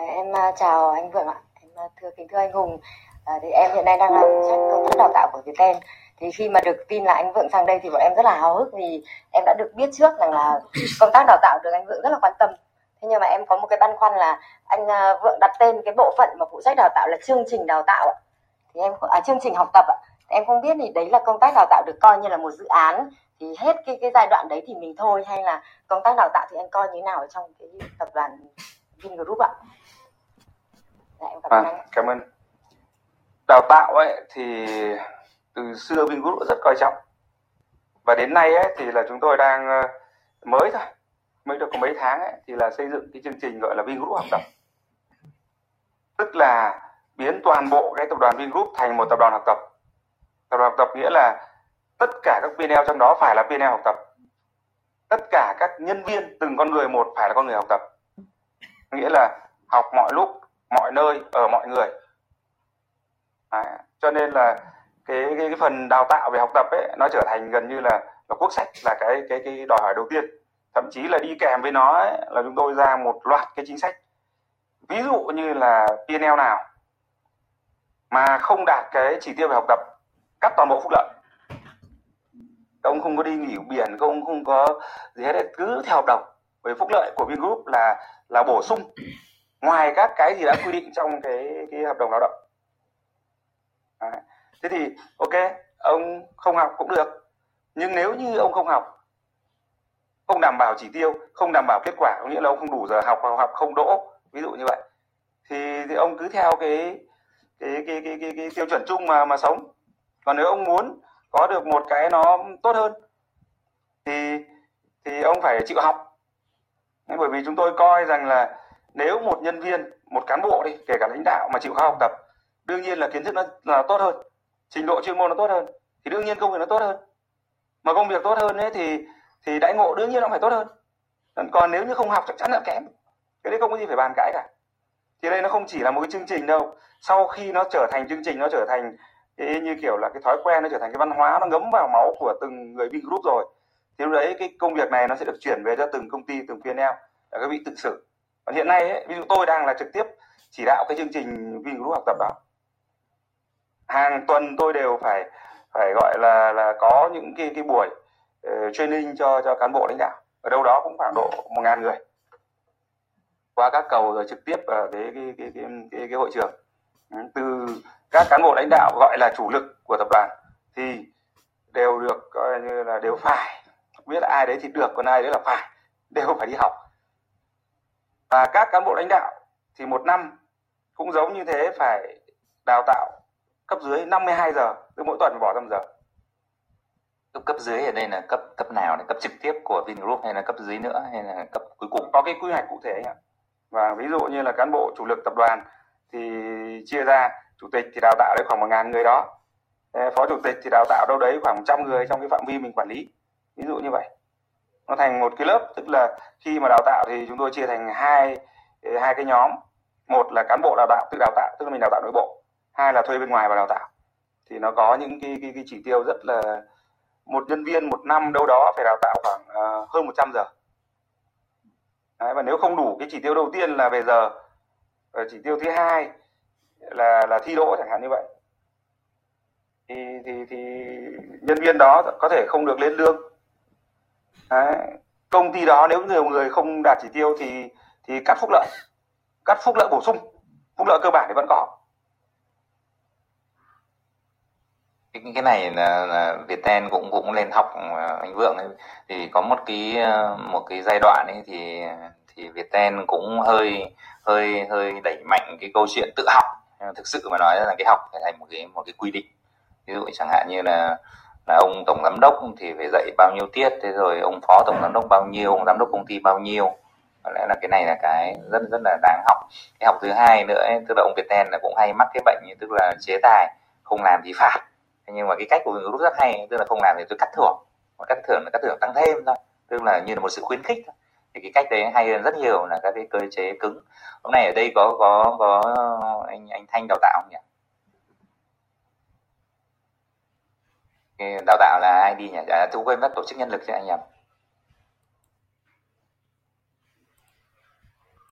em à, chào anh Vượng ạ. Em à, thưa kính thưa anh Hùng. À, thì em hiện nay đang làm trách công tác đào tạo của Viettel. Thì khi mà được tin là anh Vượng sang đây thì bọn em rất là háo hức vì em đã được biết trước rằng là công tác đào tạo được anh Vượng rất là quan tâm. Thế nhưng mà em có một cái băn khoăn là anh à, Vượng đặt tên cái bộ phận mà phụ trách đào tạo là chương trình đào tạo ạ. Thì em à, chương trình học tập ạ. Em không biết thì đấy là công tác đào tạo được coi như là một dự án thì hết cái cái giai đoạn đấy thì mình thôi hay là công tác đào tạo thì anh coi như thế nào ở trong cái tập đoàn Vingroup ạ? Dạ, em cảm ơn À, anh. cảm ơn. Đào tạo ấy thì từ xưa Vingroup rất coi trọng và đến nay ấy thì là chúng tôi đang ờ, mới thôi mới được có mấy tháng ấy thì là xây dựng cái chương trình gọi là Vingroup học tập tức là biến toàn bộ cái tập đoàn Vingroup thành một tập đoàn học tập tập đoàn học tập nghĩa là tất cả các PNL trong đó phải là PNL học tập tất cả các nhân viên từng con người một phải là con người học tập nghĩa là học mọi lúc mọi nơi ở mọi người. Đấy. cho nên là cái, cái cái phần đào tạo về học tập ấy nó trở thành gần như là là quốc sách là cái cái cái đòi hỏi đầu tiên. Thậm chí là đi kèm với nó ấy, là chúng tôi ra một loạt cái chính sách. Ví dụ như là PNL nào mà không đạt cái chỉ tiêu về học tập cắt toàn bộ phúc lợi. Ông không có đi nghỉ biển các ông không có gì hết cứ theo hợp đồng về phúc lợi của Vingroup là là bổ sung ngoài các cái gì đã quy định trong cái cái hợp đồng lao động. À, thế thì ok ông không học cũng được. Nhưng nếu như ông không học không đảm bảo chỉ tiêu không đảm bảo kết quả có nghĩa là ông không đủ giờ học hoặc học không đỗ ví dụ như vậy thì, thì ông cứ theo cái cái cái cái cái, cái tiêu chuẩn chung mà mà sống. Còn nếu ông muốn có được một cái nó tốt hơn thì thì ông phải chịu học. Nên bởi vì chúng tôi coi rằng là nếu một nhân viên, một cán bộ đi, kể cả lãnh đạo mà chịu khó học tập, đương nhiên là kiến thức nó là tốt hơn, trình độ chuyên môn nó tốt hơn, thì đương nhiên công việc nó tốt hơn. Mà công việc tốt hơn ấy thì thì đãi ngộ đương nhiên nó phải tốt hơn. Còn nếu như không học chắc chắn là kém. Cái đấy không có gì phải bàn cãi cả. Thì đây nó không chỉ là một cái chương trình đâu. Sau khi nó trở thành chương trình, nó trở thành cái như kiểu là cái thói quen, nó trở thành cái văn hóa, nó ngấm vào máu của từng người Vingroup rồi thì lúc đấy cái công việc này nó sẽ được chuyển về cho từng công ty từng PNL để các vị tự xử. Còn hiện nay ấy, ví dụ tôi đang là trực tiếp chỉ đạo cái chương trình Vingroup học tập đó hàng tuần tôi đều phải phải gọi là là có những cái cái buổi uh, training cho cho cán bộ lãnh đạo. Ở đâu đó cũng khoảng độ một ngàn người. Qua các cầu rồi trực tiếp ở cái cái cái cái, cái, cái hội trường. Từ các cán bộ lãnh đạo gọi là chủ lực của tập đoàn thì đều được coi như là đều phải biết là ai đấy thì được còn ai đấy là phải. Đều phải đi học. Và các cán bộ lãnh đạo thì một năm cũng giống như thế phải đào tạo cấp dưới 52 giờ. Tức mỗi tuần bỏ 5 giờ. Cấp cấp dưới ở đây là cấp cấp nào là cấp trực tiếp của Vingroup hay là cấp dưới nữa hay là cấp cuối cùng? Có cái quy hoạch cụ thể ạ. Và ví dụ như là cán bộ chủ lực tập đoàn thì chia ra chủ tịch thì đào tạo đấy khoảng một ngàn người đó. Ờ, phó chủ tịch thì đào tạo đâu đấy khoảng trăm người trong cái phạm vi mình quản lý ví dụ như vậy. Nó thành một cái lớp tức là khi mà đào tạo thì chúng tôi chia thành hai hai cái nhóm. Một là cán bộ đào tạo tự đào tạo tức là mình đào tạo nội bộ. Hai là thuê bên ngoài vào đào tạo. Thì nó có những cái cái, cái chỉ tiêu rất là một nhân viên một năm đâu đó phải đào tạo khoảng uh, hơn 100 giờ. Đấy, và nếu không đủ cái chỉ tiêu đầu tiên là về giờ và chỉ tiêu thứ hai là là thi đỗ chẳng hạn như vậy. Thì thì thì nhân viên đó có thể không được lên lương. Đấy. công ty đó nếu nhiều người không đạt chỉ tiêu thì thì cắt phúc lợi. Cắt phúc lợi bổ sung. Phúc lợi cơ bản thì vẫn có. Cái cái này là, là Viettel cũng cũng lên học à, anh Vượng ấy. thì có một cái à, một cái giai đoạn ấy thì thì Viettel cũng hơi hơi hơi đẩy mạnh cái câu chuyện tự học. Thực sự mà nói là cái học phải thành một cái một cái quy định. Ví dụ chẳng hạn như là là ông tổng giám đốc thì phải dạy bao nhiêu tiết thế rồi ông phó tổng giám đốc bao nhiêu ông giám đốc công ty bao nhiêu. Có lẽ là cái này là cái rất rất là đáng học. Cái học thứ hai nữa ấy, tức là ông Viettel là cũng hay mắc cái bệnh như tức là chế tài không làm thì phạt. Nhưng mà cái cách của Vingroup rất hay tức là không làm thì tôi cắt thưởng. Mà cắt thưởng là cắt thưởng tăng thêm thôi tức là như là một sự khuyến khích thôi. thì cái cách đấy hay hơn rất nhiều là các cái cơ chế cứng. Hôm nay ở đây có có có anh anh Thanh đào tạo không nhỉ? Đào tạo là ai đi nhỉ? À, tôi quên mất tổ chức nhân lực cho anh nhầm